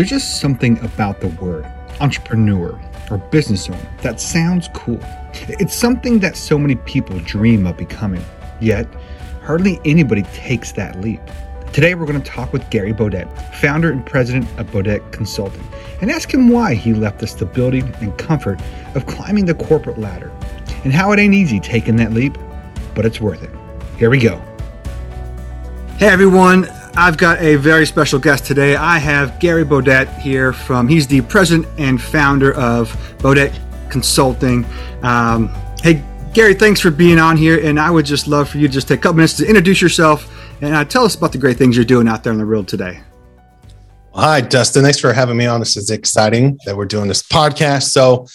There's just something about the word entrepreneur or business owner that sounds cool. It's something that so many people dream of becoming, yet, hardly anybody takes that leap. Today, we're going to talk with Gary Beaudette, founder and president of Beaudette Consulting, and ask him why he left the stability and comfort of climbing the corporate ladder and how it ain't easy taking that leap, but it's worth it. Here we go. Hey, everyone. I've got a very special guest today. I have Gary Beaudette here from, he's the president and founder of Beaudette Consulting. Um, hey, Gary, thanks for being on here. And I would just love for you to just take a couple minutes to introduce yourself and uh, tell us about the great things you're doing out there in the world today. Hi, Dustin. Thanks for having me on. This is exciting that we're doing this podcast. So,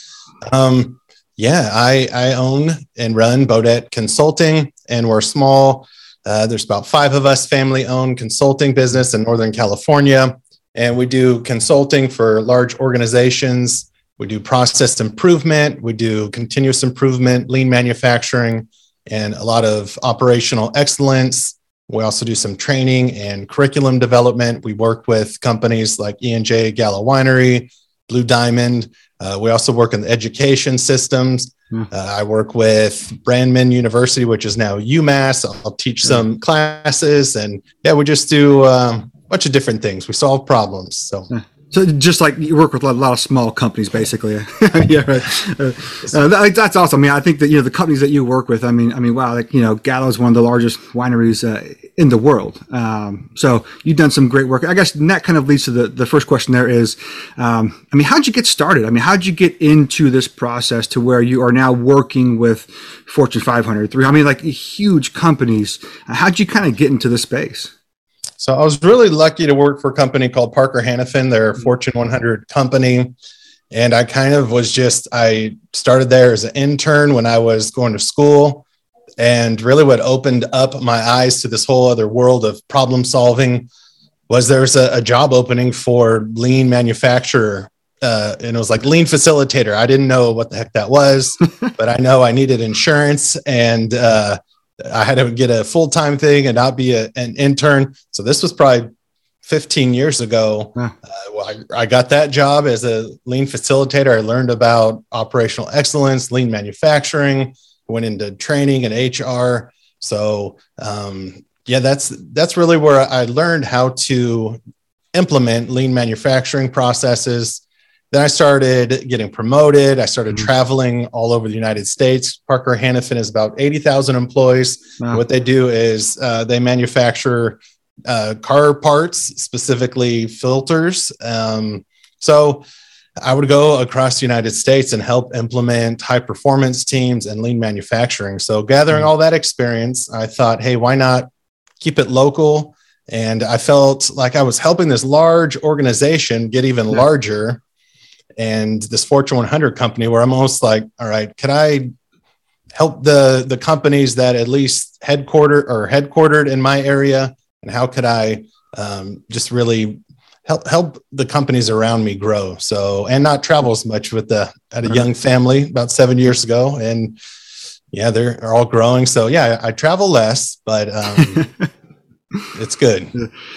um, yeah, I, I own and run Beaudette Consulting, and we're small uh, there's about five of us family owned consulting business in Northern California. And we do consulting for large organizations. We do process improvement. We do continuous improvement, lean manufacturing, and a lot of operational excellence. We also do some training and curriculum development. We work with companies like E&J Gallo Winery, Blue Diamond. Uh, we also work in the education systems. Hmm. Uh, I work with Brandman University, which is now UMass. I'll, I'll teach some classes, and yeah, we just do um, a bunch of different things. We solve problems. So. So just like you work with a lot of small companies, basically. yeah, right. Uh, uh, that's awesome. I mean, I think that you know the companies that you work with. I mean, I mean, wow, like you know, Gallo is one of the largest wineries uh, in the world. Um, so you've done some great work. I guess that kind of leads to the the first question. There is, um, I mean, how did you get started? I mean, how did you get into this process to where you are now working with Fortune 500, three? I mean, like huge companies. How did you kind of get into the space? So I was really lucky to work for a company called Parker Hannifin. They're a mm-hmm. Fortune 100 company. And I kind of was just, I started there as an intern when I was going to school. And really, what opened up my eyes to this whole other world of problem solving was there's a, a job opening for lean manufacturer. Uh, and it was like lean facilitator. I didn't know what the heck that was, but I know I needed insurance. And uh, I had to get a full time thing and not be a, an intern. So this was probably 15 years ago. Huh. Uh, well, I, I, got that job as a lean facilitator. I learned about operational excellence, lean manufacturing, went into training and HR. So, um, yeah, that's that's really where I learned how to implement lean manufacturing processes then I started getting promoted. I started mm-hmm. traveling all over the United States. Parker Hannifin is about 80,000 employees. Wow. What they do is uh, they manufacture uh, car parts, specifically filters. Um, so I would go across the United States and help implement high performance teams and lean manufacturing. So, gathering mm-hmm. all that experience, I thought, hey, why not keep it local? And I felt like I was helping this large organization get even yeah. larger and this Fortune 100 company where I'm almost like, all right, could I help the the companies that at least headquarter or headquartered in my area, and how could I um, just really help help the companies around me grow? So and not travel as much with the at a young family about seven years ago, and yeah, they're all growing. So yeah, I, I travel less, but um, it's good.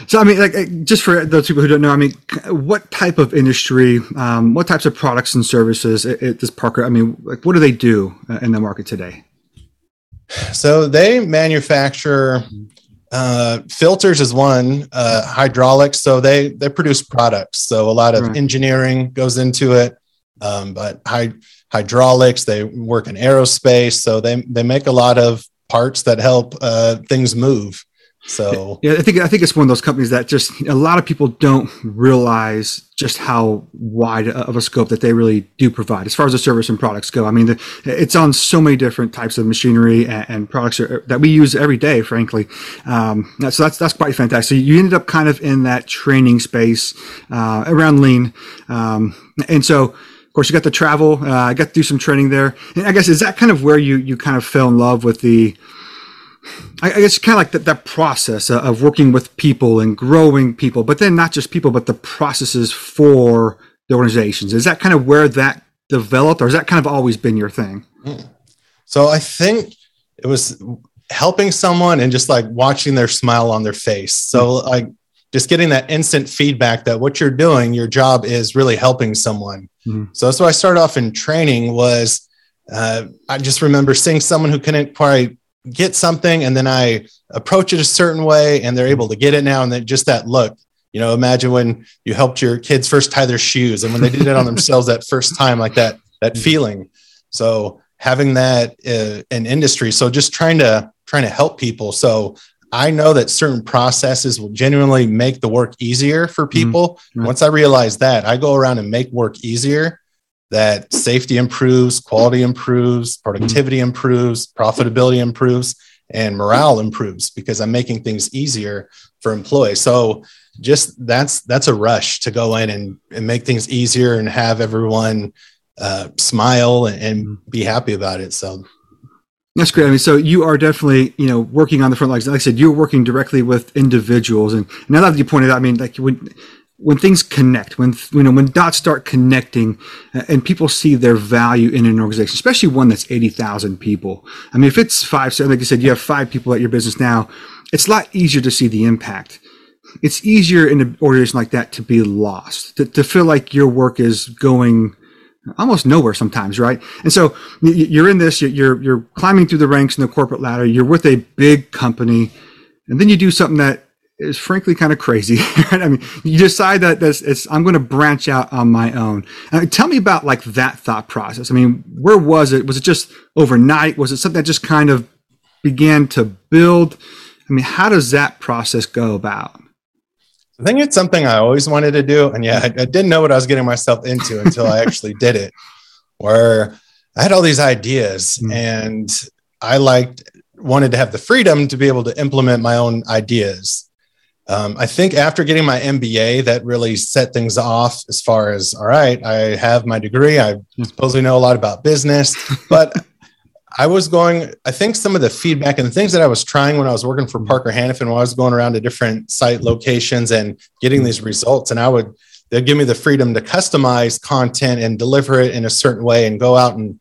So, I mean, like, just for those people who don't know, I mean, what type of industry, um, what types of products and services at this Parker? I mean, like, what do they do uh, in the market today? So they manufacture uh, filters is one, uh, hydraulics. So they they produce products. So a lot of right. engineering goes into it, um, but hy- hydraulics. They work in aerospace. So they they make a lot of parts that help uh, things move. So yeah, I think I think it's one of those companies that just a lot of people don't realize just how wide of a scope that they really do provide as far as the service and products go. I mean, the, it's on so many different types of machinery and, and products that we use every day, frankly. Um, so that's that's quite fantastic. So you ended up kind of in that training space uh, around lean, um, and so of course you got the travel. Uh, I got to do some training there, and I guess is that kind of where you you kind of fell in love with the I, guess kind of like that, that process of working with people and growing people, but then not just people, but the processes for the organizations. Is that kind of where that developed, or has that kind of always been your thing? Hmm. So I think it was helping someone and just like watching their smile on their face. So like just getting that instant feedback that what you're doing, your job is really helping someone. Mm-hmm. So that's why I started off in training was uh, I just remember seeing someone who couldn't quite get something and then I approach it a certain way and they're able to get it now. And then just that look, you know, imagine when you helped your kids first tie their shoes and when they did it on themselves that first time, like that, that mm-hmm. feeling. So having that uh, in industry. So just trying to, trying to help people. So I know that certain processes will genuinely make the work easier for mm-hmm. people. Mm-hmm. Once I realize that, I go around and make work easier. That safety improves, quality improves, productivity mm-hmm. improves, profitability improves, and morale improves because I'm making things easier for employees. So just that's that's a rush to go in and, and make things easier and have everyone uh, smile and, and mm-hmm. be happy about it. So that's great. I mean, so you are definitely, you know, working on the front lines. Like I said, you're working directly with individuals, and now that you pointed out, I mean, like when when things connect, when you know, when dots start connecting, uh, and people see their value in an organization, especially one that's eighty thousand people. I mean, if it's five, so like you said, you have five people at your business now, it's a lot easier to see the impact. It's easier in an organization like that to be lost, to, to feel like your work is going almost nowhere sometimes, right? And so you're in this, you're you're climbing through the ranks in the corporate ladder. You're with a big company, and then you do something that is frankly kind of crazy. Right? I mean, you decide that this it's I'm going to branch out on my own. Uh, tell me about like that thought process. I mean, where was it? Was it just overnight? Was it something that just kind of began to build? I mean, how does that process go about? I think it's something I always wanted to do. And yeah, I, I didn't know what I was getting myself into until I actually did it, where I had all these ideas mm. and I liked, wanted to have the freedom to be able to implement my own ideas. Um, I think after getting my MBA, that really set things off as far as all right, I have my degree. I hmm. supposedly know a lot about business, but I was going, I think some of the feedback and the things that I was trying when I was working for Parker Hannifin, when I was going around to different site locations and getting these results, and I would, they'd give me the freedom to customize content and deliver it in a certain way and go out and,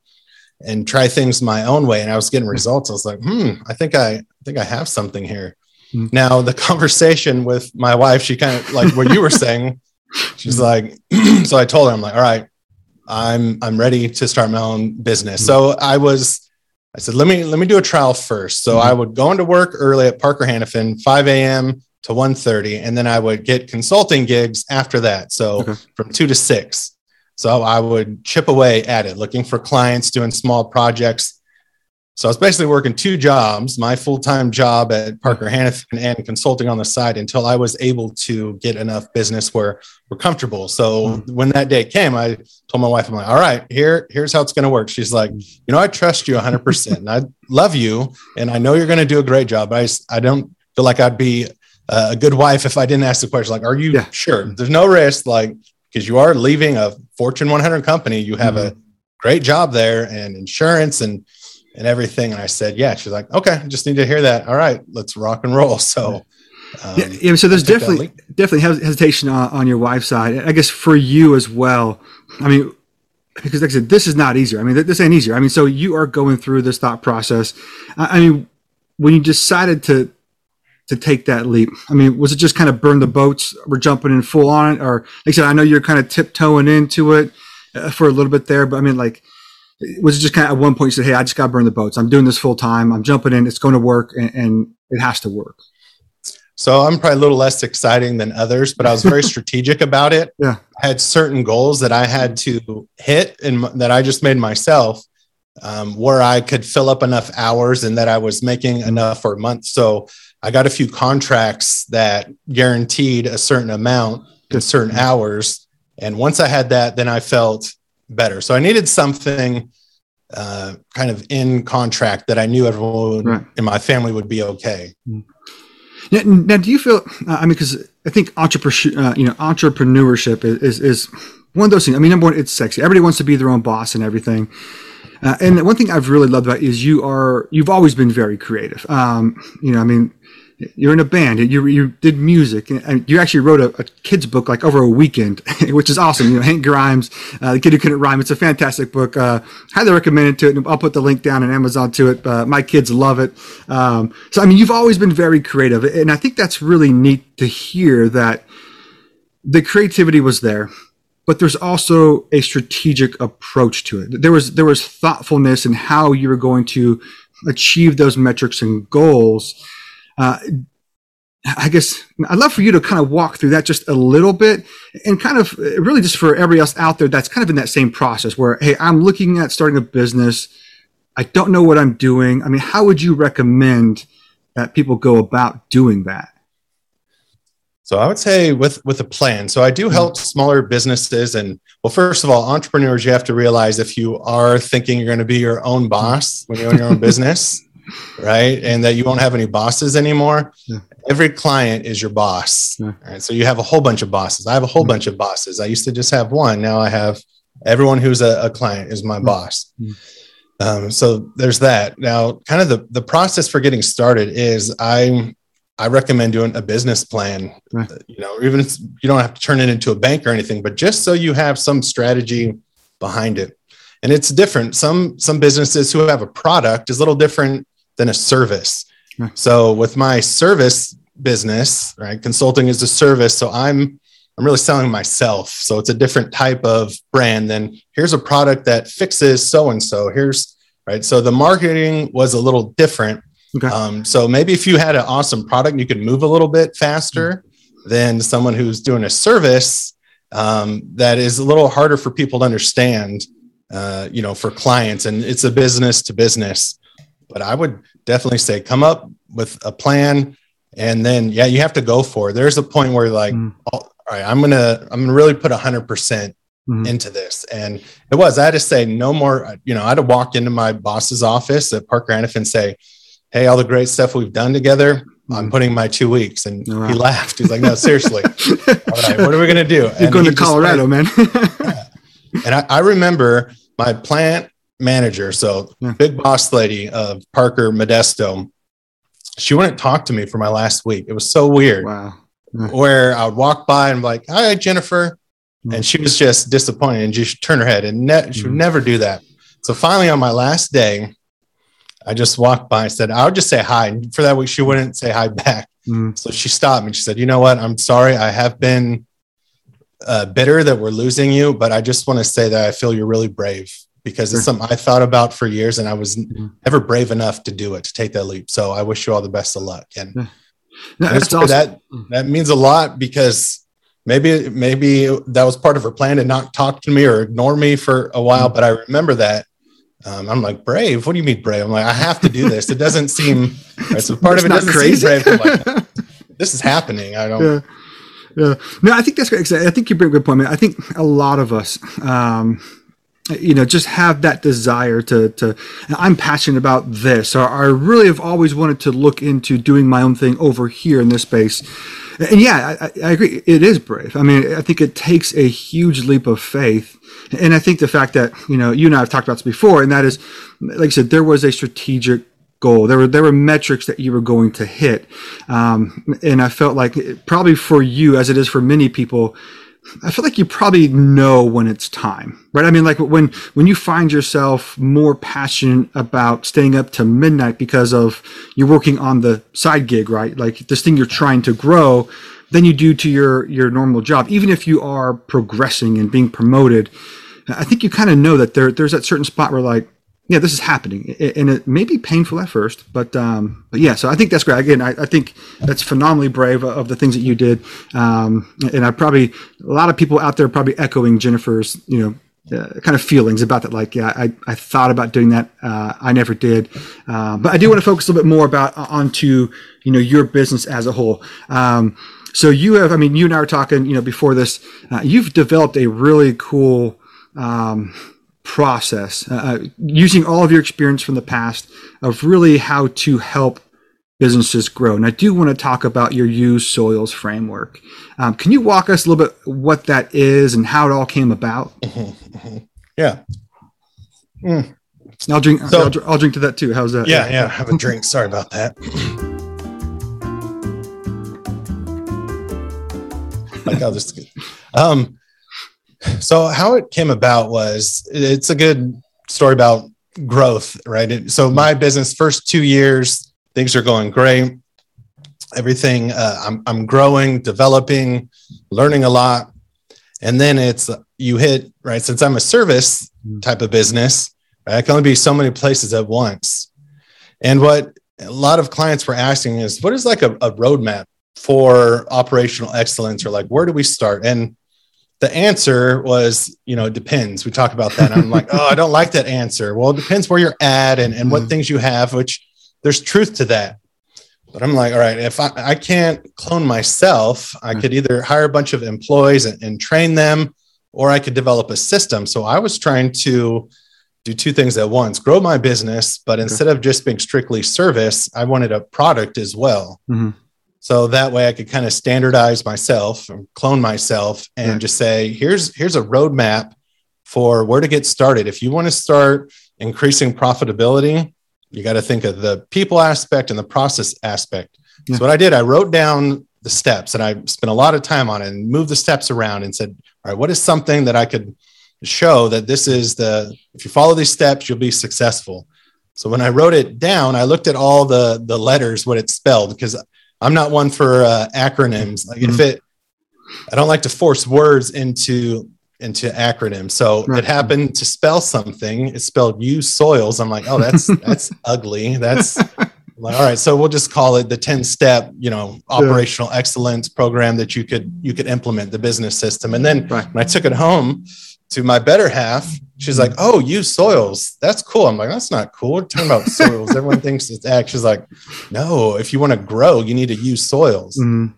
and try things my own way. And I was getting results. I was like, hmm, I think I, I think I have something here. Mm-hmm. Now the conversation with my wife, she kind of like what you were saying, she's like, so I told her, I'm like, all right, I'm, I'm ready to start my own business. So I was, I said, let me let me do a trial first. So mm-hmm. I would go into work early at Parker Hannifin, 5 a.m. to 1.30, and then I would get consulting gigs after that. So okay. from two to six. So I would chip away at it, looking for clients, doing small projects, so I was basically working two jobs, my full-time job at Parker Hannifin and consulting on the side until I was able to get enough business where we're comfortable. So when that day came, I told my wife, I'm like, all right, here, here's how it's going to work. She's like, you know, I trust you hundred percent and I love you. And I know you're going to do a great job. I, I don't feel like I'd be a good wife if I didn't ask the question, like, are you yeah. sure there's no risk? Like, because you are leaving a Fortune 100 company, you have mm-hmm. a great job there and insurance and and everything. And I said, yeah. She's like, okay, just need to hear that. All right, let's rock and roll. So, um, yeah, yeah, so there's definitely definitely hesitation on, on, your wife's side. I guess for you as well. I mean, because like I said, this is not easier. I mean, this ain't easier. I mean, so you are going through this thought process. I, I mean, when you decided to to take that leap, I mean, was it just kind of burn the boats? We're jumping in full on it, or like I said, I know you're kind of tiptoeing into it uh, for a little bit there, but I mean, like was just kind of at one point you said, Hey, I just got to burn the boats. I'm doing this full time. I'm jumping in. It's going to work and, and, it has to work. So I'm probably a little less exciting than others, but I was very strategic about it. Yeah. I had certain goals that I had to hit and that I just made myself um, where I could fill up enough hours and that I was making enough for a month. So I got a few contracts that guaranteed a certain amount in certain hours. And once I had that, then I felt better. So I needed something uh, kind of in contract that I knew everyone right. in my family would be okay. Mm. Now, now do you feel? Uh, I mean, because I think entrepreneur, uh, you know, entrepreneurship is, is, is one of those things. I mean, number one, it's sexy. Everybody wants to be their own boss and everything. Uh, and one thing I've really loved about is you are you've always been very creative. Um, you know, I mean, you're in a band, you, you did music, and you actually wrote a, a kid's book like over a weekend, which is awesome. You know, Hank Grimes, uh, the kid who couldn't rhyme. It's a fantastic book. Uh, highly recommend it to it. I'll put the link down on Amazon to it. Uh, my kids love it. Um, so, I mean, you've always been very creative, and I think that's really neat to hear that the creativity was there but there's also a strategic approach to it. There was there was thoughtfulness in how you were going to achieve those metrics and goals. Uh, I guess I'd love for you to kind of walk through that just a little bit and kind of really just for everybody else out there that's kind of in that same process where, hey, I'm looking at starting a business. I don't know what I'm doing. I mean, how would you recommend that people go about doing that? So I would say with with a plan. So I do help smaller businesses and well first of all entrepreneurs you have to realize if you are thinking you're going to be your own boss when you own your own business, right? And that you won't have any bosses anymore. Yeah. Every client is your boss. Yeah. Right? So you have a whole bunch of bosses. I have a whole mm-hmm. bunch of bosses. I used to just have one. Now I have everyone who's a, a client is my mm-hmm. boss. Um, so there's that. Now, kind of the, the process for getting started is I'm I recommend doing a business plan. Right. You know, even if you don't have to turn it into a bank or anything, but just so you have some strategy behind it. And it's different. Some some businesses who have a product is a little different than a service. So with my service business, right, consulting is a service. So I'm I'm really selling myself. So it's a different type of brand than here's a product that fixes so and so. Here's right. So the marketing was a little different Okay. Um, so maybe if you had an awesome product, you could move a little bit faster mm-hmm. than someone who's doing a service um, that is a little harder for people to understand. Uh, you know, for clients, and it's a business to business. But I would definitely say come up with a plan, and then yeah, you have to go for it. There's a point where like, mm. all right, I'm gonna I'm gonna really put hundred percent Mm-hmm. into this. And it was, I had to say no more, you know, I had to walk into my boss's office at Parker Hannifin and say, hey, all the great stuff we've done together, I'm mm-hmm. putting my two weeks. And wow. he laughed. He's like, no, seriously. all right, what are we going to do? You're and going to Colorado, man. yeah. And I, I, remember my plant manager, so big boss lady of Parker Modesto, she wouldn't talk to me for my last week. It was so weird. Wow. Where I would walk by and be like, hi, Jennifer. Mm. And she was just disappointed and just turn her head and ne- she would mm. never do that. So finally, on my last day, I just walked by and said, I would just say hi. And for that week, she wouldn't say hi back. Mm. So she stopped me. She said, You know what? I'm sorry. I have been uh, bitter that we're losing you, but I just want to say that I feel you're really brave because it's something I thought about for years and I was mm. never brave enough to do it, to take that leap. So I wish you all the best of luck. And no, awesome. that, that means a lot because maybe, maybe that was part of her plan to not talk to me or ignore me for a while. Mm. But I remember that um, I'm like, brave? What do you mean brave? I'm like, I have to do this. It doesn't seem right. So part of it doesn't crazy. seem brave. Like, this is happening. I don't. Yeah. Yeah. No, I think that's great. I think you bring a good point. Man. I think a lot of us, um, you know, just have that desire to, to, I'm passionate about this, or I really have always wanted to look into doing my own thing over here in this space. And yeah, I, I agree. It is brave. I mean, I think it takes a huge leap of faith and I think the fact that, you know, you and I have talked about this before, and that is, like I said, there was a strategic goal. There were there were metrics that you were going to hit, um, and I felt like probably for you, as it is for many people, I feel like you probably know when it's time, right? I mean, like when when you find yourself more passionate about staying up to midnight because of you're working on the side gig, right? Like this thing you're trying to grow than you do to your your normal job, even if you are progressing and being promoted. I think you kind of know that there there's that certain spot where like, yeah, this is happening, and it may be painful at first, but um, but yeah. So I think that's great. Again, I, I think that's phenomenally brave of the things that you did, um, and I probably a lot of people out there probably echoing Jennifer's you know uh, kind of feelings about that. Like, yeah, I, I thought about doing that. Uh, I never did. Uh, but I do want to focus a little bit more about uh, onto, you know, your business as a whole. Um, so you have, I mean, you and I were talking, you know, before this, uh, you've developed a really cool, um, process uh, uh, using all of your experience from the past of really how to help businesses grow. And I do want to talk about your use soils framework. Um, can you walk us a little bit what that is and how it all came about? Yeah. Mm. I'll drink. So, I'll, I'll, drink to that too. How's that? Yeah, yeah. have a drink. Sorry about that. like, oh, this. Um, so how it came about was it's a good story about growth, right? So my business first two years things are going great. Everything uh, I'm I'm growing, developing, learning a lot, and then it's you hit right since I'm a service type of business. Right, I can only be so many places at once, and what a lot of clients were asking is, what is like a, a roadmap for operational excellence, or like where do we start? And the answer was, you know, it depends. We talk about that. I'm like, oh, I don't like that answer. Well, it depends where you're at and, and what mm-hmm. things you have, which there's truth to that. But I'm like, all right, if I, I can't clone myself, I mm-hmm. could either hire a bunch of employees and, and train them, or I could develop a system. So I was trying to do two things at once grow my business, but instead of just being strictly service, I wanted a product as well. Mm-hmm. So that way I could kind of standardize myself, and clone myself, and yeah. just say, here's here's a roadmap for where to get started. If you want to start increasing profitability, you got to think of the people aspect and the process aspect. Yeah. So what I did, I wrote down the steps and I spent a lot of time on it and moved the steps around and said, all right, what is something that I could show that this is the if you follow these steps, you'll be successful. So when I wrote it down, I looked at all the the letters, what it spelled, because I'm not one for uh, acronyms. Like mm-hmm. if it, I don't like to force words into into acronyms. So right. it happened to spell something. It spelled use soils. I'm like, oh, that's that's ugly. That's like, all right. So we'll just call it the 10 step, you know, operational yeah. excellence program that you could you could implement the business system. And then right. when I took it home to my better half, she's like, "Oh, use soils. That's cool." I'm like, "That's not cool. We're talking about soils. Everyone thinks it's ag." She's like, "No, if you want to grow, you need to use soils." Mm-hmm.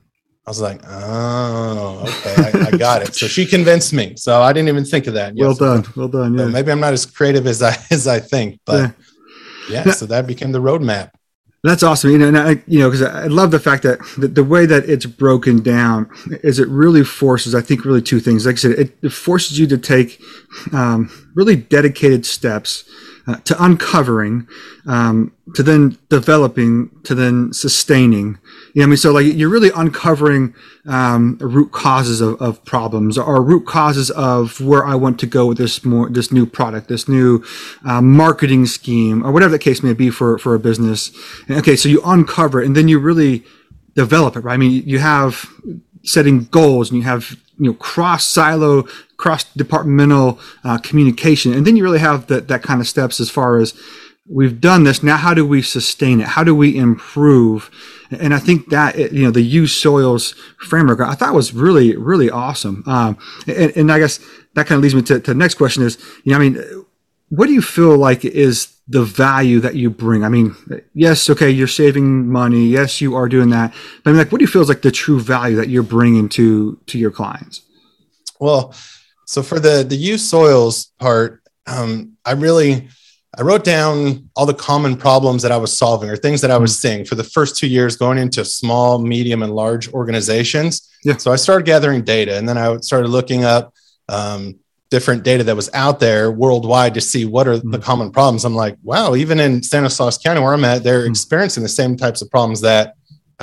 I was like, "Oh, okay, I, I, got it." So she convinced me. So I didn't even think of that. Well done. well done. Yeah. So maybe I'm not as creative as I as I think, but yeah. yeah so that became the roadmap. That's awesome. You know, and I, you know, because I love the fact that the, the, way that it's broken down is it really forces, I think, really two things. Like I said, it, it forces you to take um, really dedicated steps uh, to uncovering, um, to then developing, to then sustaining. You know, I mean, so like you're really uncovering um, root causes of, of, problems or root causes of where I want to go with this more this new product, this new uh, marketing scheme, or whatever the case may be for for a business. And, okay, so you uncover it, and then you really develop it. Right? I mean, you have setting goals, and you have you know cross silo cross departmental uh, communication. And then you really have that that kind of steps as far as we've done this. Now how do we sustain it? How do we improve? And i think that you know the use soils framework i thought was really really awesome. Um, and, and, i guess that kind of leads me to, to the next question is you know i mean what do you feel like is the value that you bring? I mean yes okay you're saving money. Yes you are doing that. But i mean like what do you feel is like the true value that you're bringing to to your clients? Well so for the the use soils part, um, I really I wrote down all the common problems that I was solving or things that I was seeing for the first two years going into small, medium, and large organizations. Yeah. So I started gathering data, and then I started looking up um, different data that was out there worldwide to see what are mm-hmm. the common problems. I'm like, wow, even in Stanislaus County where I'm at, they're mm-hmm. experiencing the same types of problems that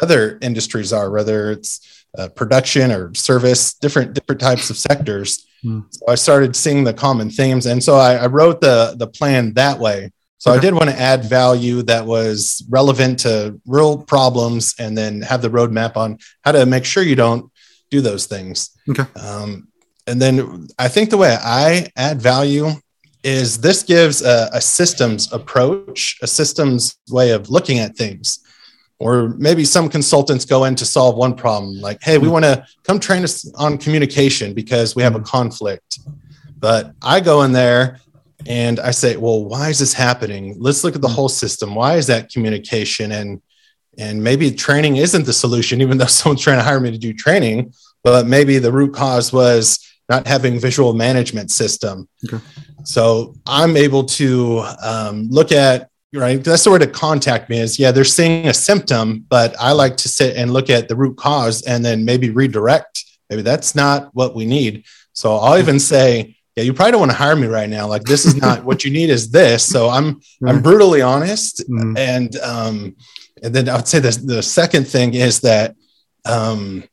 other industries are, whether it's uh, production or service, different different types of sectors. Mm. So I started seeing the common themes, and so I, I wrote the the plan that way. So okay. I did want to add value that was relevant to real problems, and then have the roadmap on how to make sure you don't do those things. Okay. Um, and then I think the way I add value is this gives a, a systems approach, a systems way of looking at things or maybe some consultants go in to solve one problem like hey we hmm. want to come train us on communication because we have a hmm. conflict but i go in there and i say well why is this happening let's look at the hmm. whole system why is that communication and and maybe training isn't the solution even though someone's trying to hire me to do training but maybe the root cause was not having visual management system. Okay. so i'm able to um, look at right that's the way to contact me is yeah they're seeing a symptom but i like to sit and look at the root cause and then maybe redirect. Maybe that's not what we need. So i'll even say yeah you probably don't want to hire me right now. Like this is not what you need is this. So i'm i'm brutally honest mm-hmm. and um and then i would say the, the second thing is that um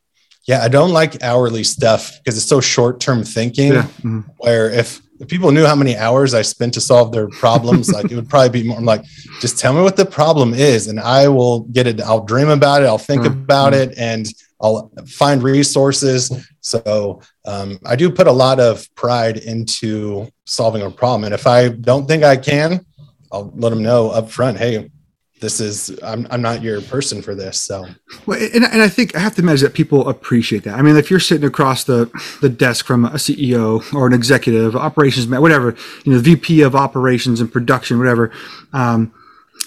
Yeah, I don't like hourly stuff because it's so short term thinking. Yeah. Mm-hmm. Where if, if people knew how many hours I spent to solve their problems, like it would probably be more I'm like, just tell me what the problem is and I will get it. I'll dream about it. I'll think mm-hmm. about it and I'll find resources. So um, I do put a lot of pride into solving a problem. And if I don't think I can, I'll let them know up front, hey, this is I'm, I'm not your person for this so. Well, and, and i think i have to imagine that people appreciate that. I mean if you're sitting across the the desk from a ceo or an executive operations man whatever you know vp of operations and production whatever um,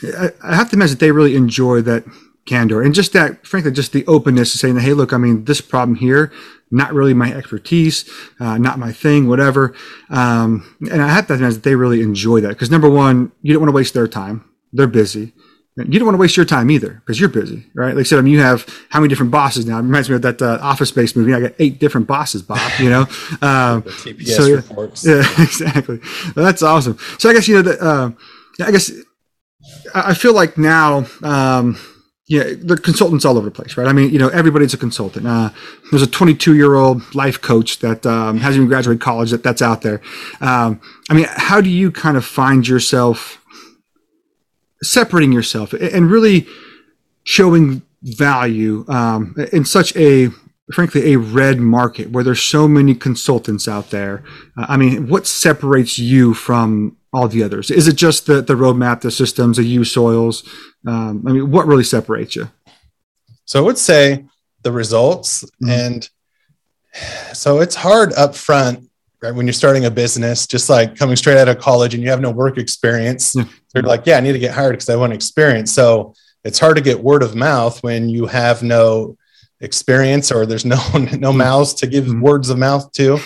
I, I have to imagine that they really enjoy that candor. And just that frankly just the openness to saying hey look i mean this problem here not really my expertise uh, not my thing whatever. Um, and i have to imagine that they really enjoy that. Because number one you don't want to waste their time. They're busy you don't want to waste your time either because you're busy, right? Like I said, I mean, you have how many different bosses now? It reminds me of that uh, Office Space movie. I got eight different bosses, Bob. You know, um, TPS so, reports. Yeah, exactly. Well, that's awesome. So I guess you know that. Uh, I guess I feel like now. Um, yeah, the consultants all over the place, right? I mean, you know, everybody's a consultant. Uh, there's a 22 year old life coach that um, hasn't even graduated college that that's out there. Um, I mean, how do you kind of find yourself separating yourself and really showing value um, in such a frankly a red market where there's so many consultants out there. Uh, i mean what separates you from all the others? Is it just the, the roadmap the systems the U-Soils um, i mean what really separates you? So i would say the results mm-hmm. and so it's hard up front right? When you're starting a business, just like coming straight out of college and you have no work experience, yeah. they're like, yeah, I need to get hired because I want experience. So it's hard to get word of mouth when you have no experience or there's no no hmm. mouths to give mm-hmm. words of mouth to.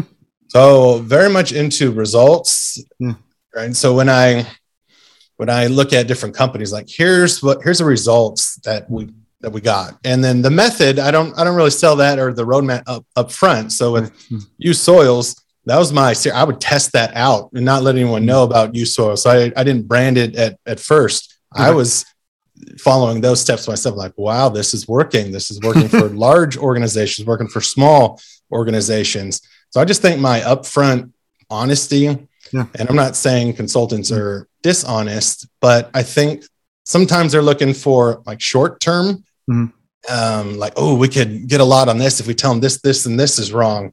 so very much into results. Yeah. Right. So when I when I look at different companies, like here's what here's the results that we that we got. And then the method i don't i don't really sell that or the roadmap up, up front. So with mm-hmm. U-Soils that was my i would test that out and not let anyone know about U-Soils so i, I didn't brand it at, at 1st i was following those steps myself like wow this is working. This is working for large organizations working for small organizations. So i just think my upfront honesty yeah. and i'm not saying consultants are dishonest but i think sometimes they're looking for like short term Mm-hmm. Um, like, oh, we could get a lot on this if we tell them this, this, and this is wrong.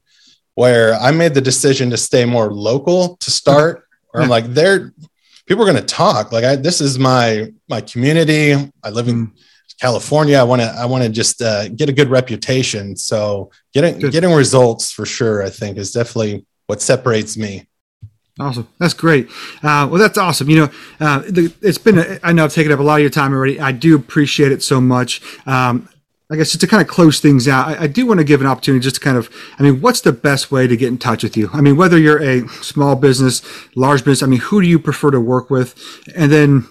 Where I made the decision to stay more local to start, where I'm like, they're people are going to talk. Like, I, this is my my community. I live in mm-hmm. California. I want to I want to just uh, get a good reputation. So getting good. getting results for sure, I think, is definitely what separates me. Awesome. That's great. Uh, well, that's awesome. You know, uh, the, it's been, a, I know I've taken up a lot of your time already. I do appreciate it so much. Um, I guess just to kind of close things out, I, I, do want to give an opportunity just to kind of, I mean, what's the best way to get in touch with you? I mean, whether you're a small business, large business, I mean, who do you prefer to work with? And then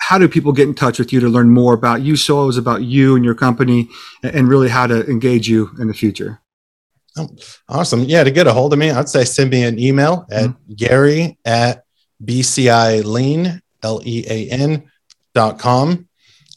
how do people get in touch with you to learn more about U-Soils, about you and your company, and really how to engage you in the future? Oh, awesome. Yeah, to get a hold of me, I'd say send me an email at mm-hmm. Gary at BCI Lean, L E A N dot com.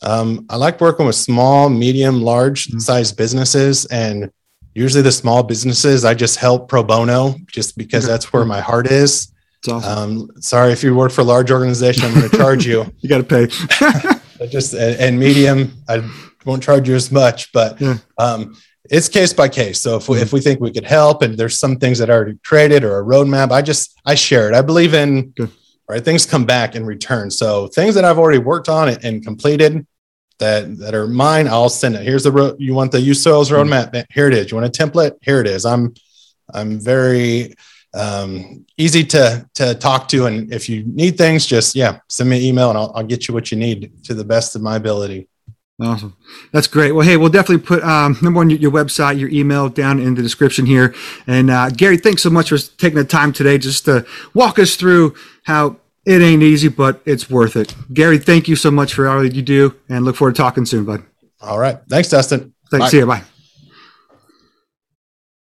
Um, I like working with small, medium, large mm-hmm. size businesses. And usually the small businesses, I just help pro bono just because okay. that's where my heart is. Awesome. Um, sorry, if you work for a large organization, I'm going to charge you. you got to pay. just and medium, I won't charge you as much, but yeah. um, it's case by case. So if we, if we think we could help and there's some things that are already created or a roadmap, I just, I share it. I believe in, Good. right. Things come back in return. So things that I've already worked on and completed that, that are mine, I'll send it. Here's the, ro- you want the use soils roadmap. Here it is. You want a template? Here it is. I'm, I'm very, um, easy to, to talk to. And if you need things, just, yeah, send me an email and I'll, I'll get you what you need to the best of my ability. Awesome. That's great. Well, hey, we'll definitely put um, number one, your website, your email down in the description here. And uh, Gary, thanks so much for taking the time today just to walk us through how it ain't easy, but it's worth it. Gary, thank you so much for all that you do and look forward to talking soon, bud. All right. Thanks, Dustin. Thanks. Bye. See you. Bye.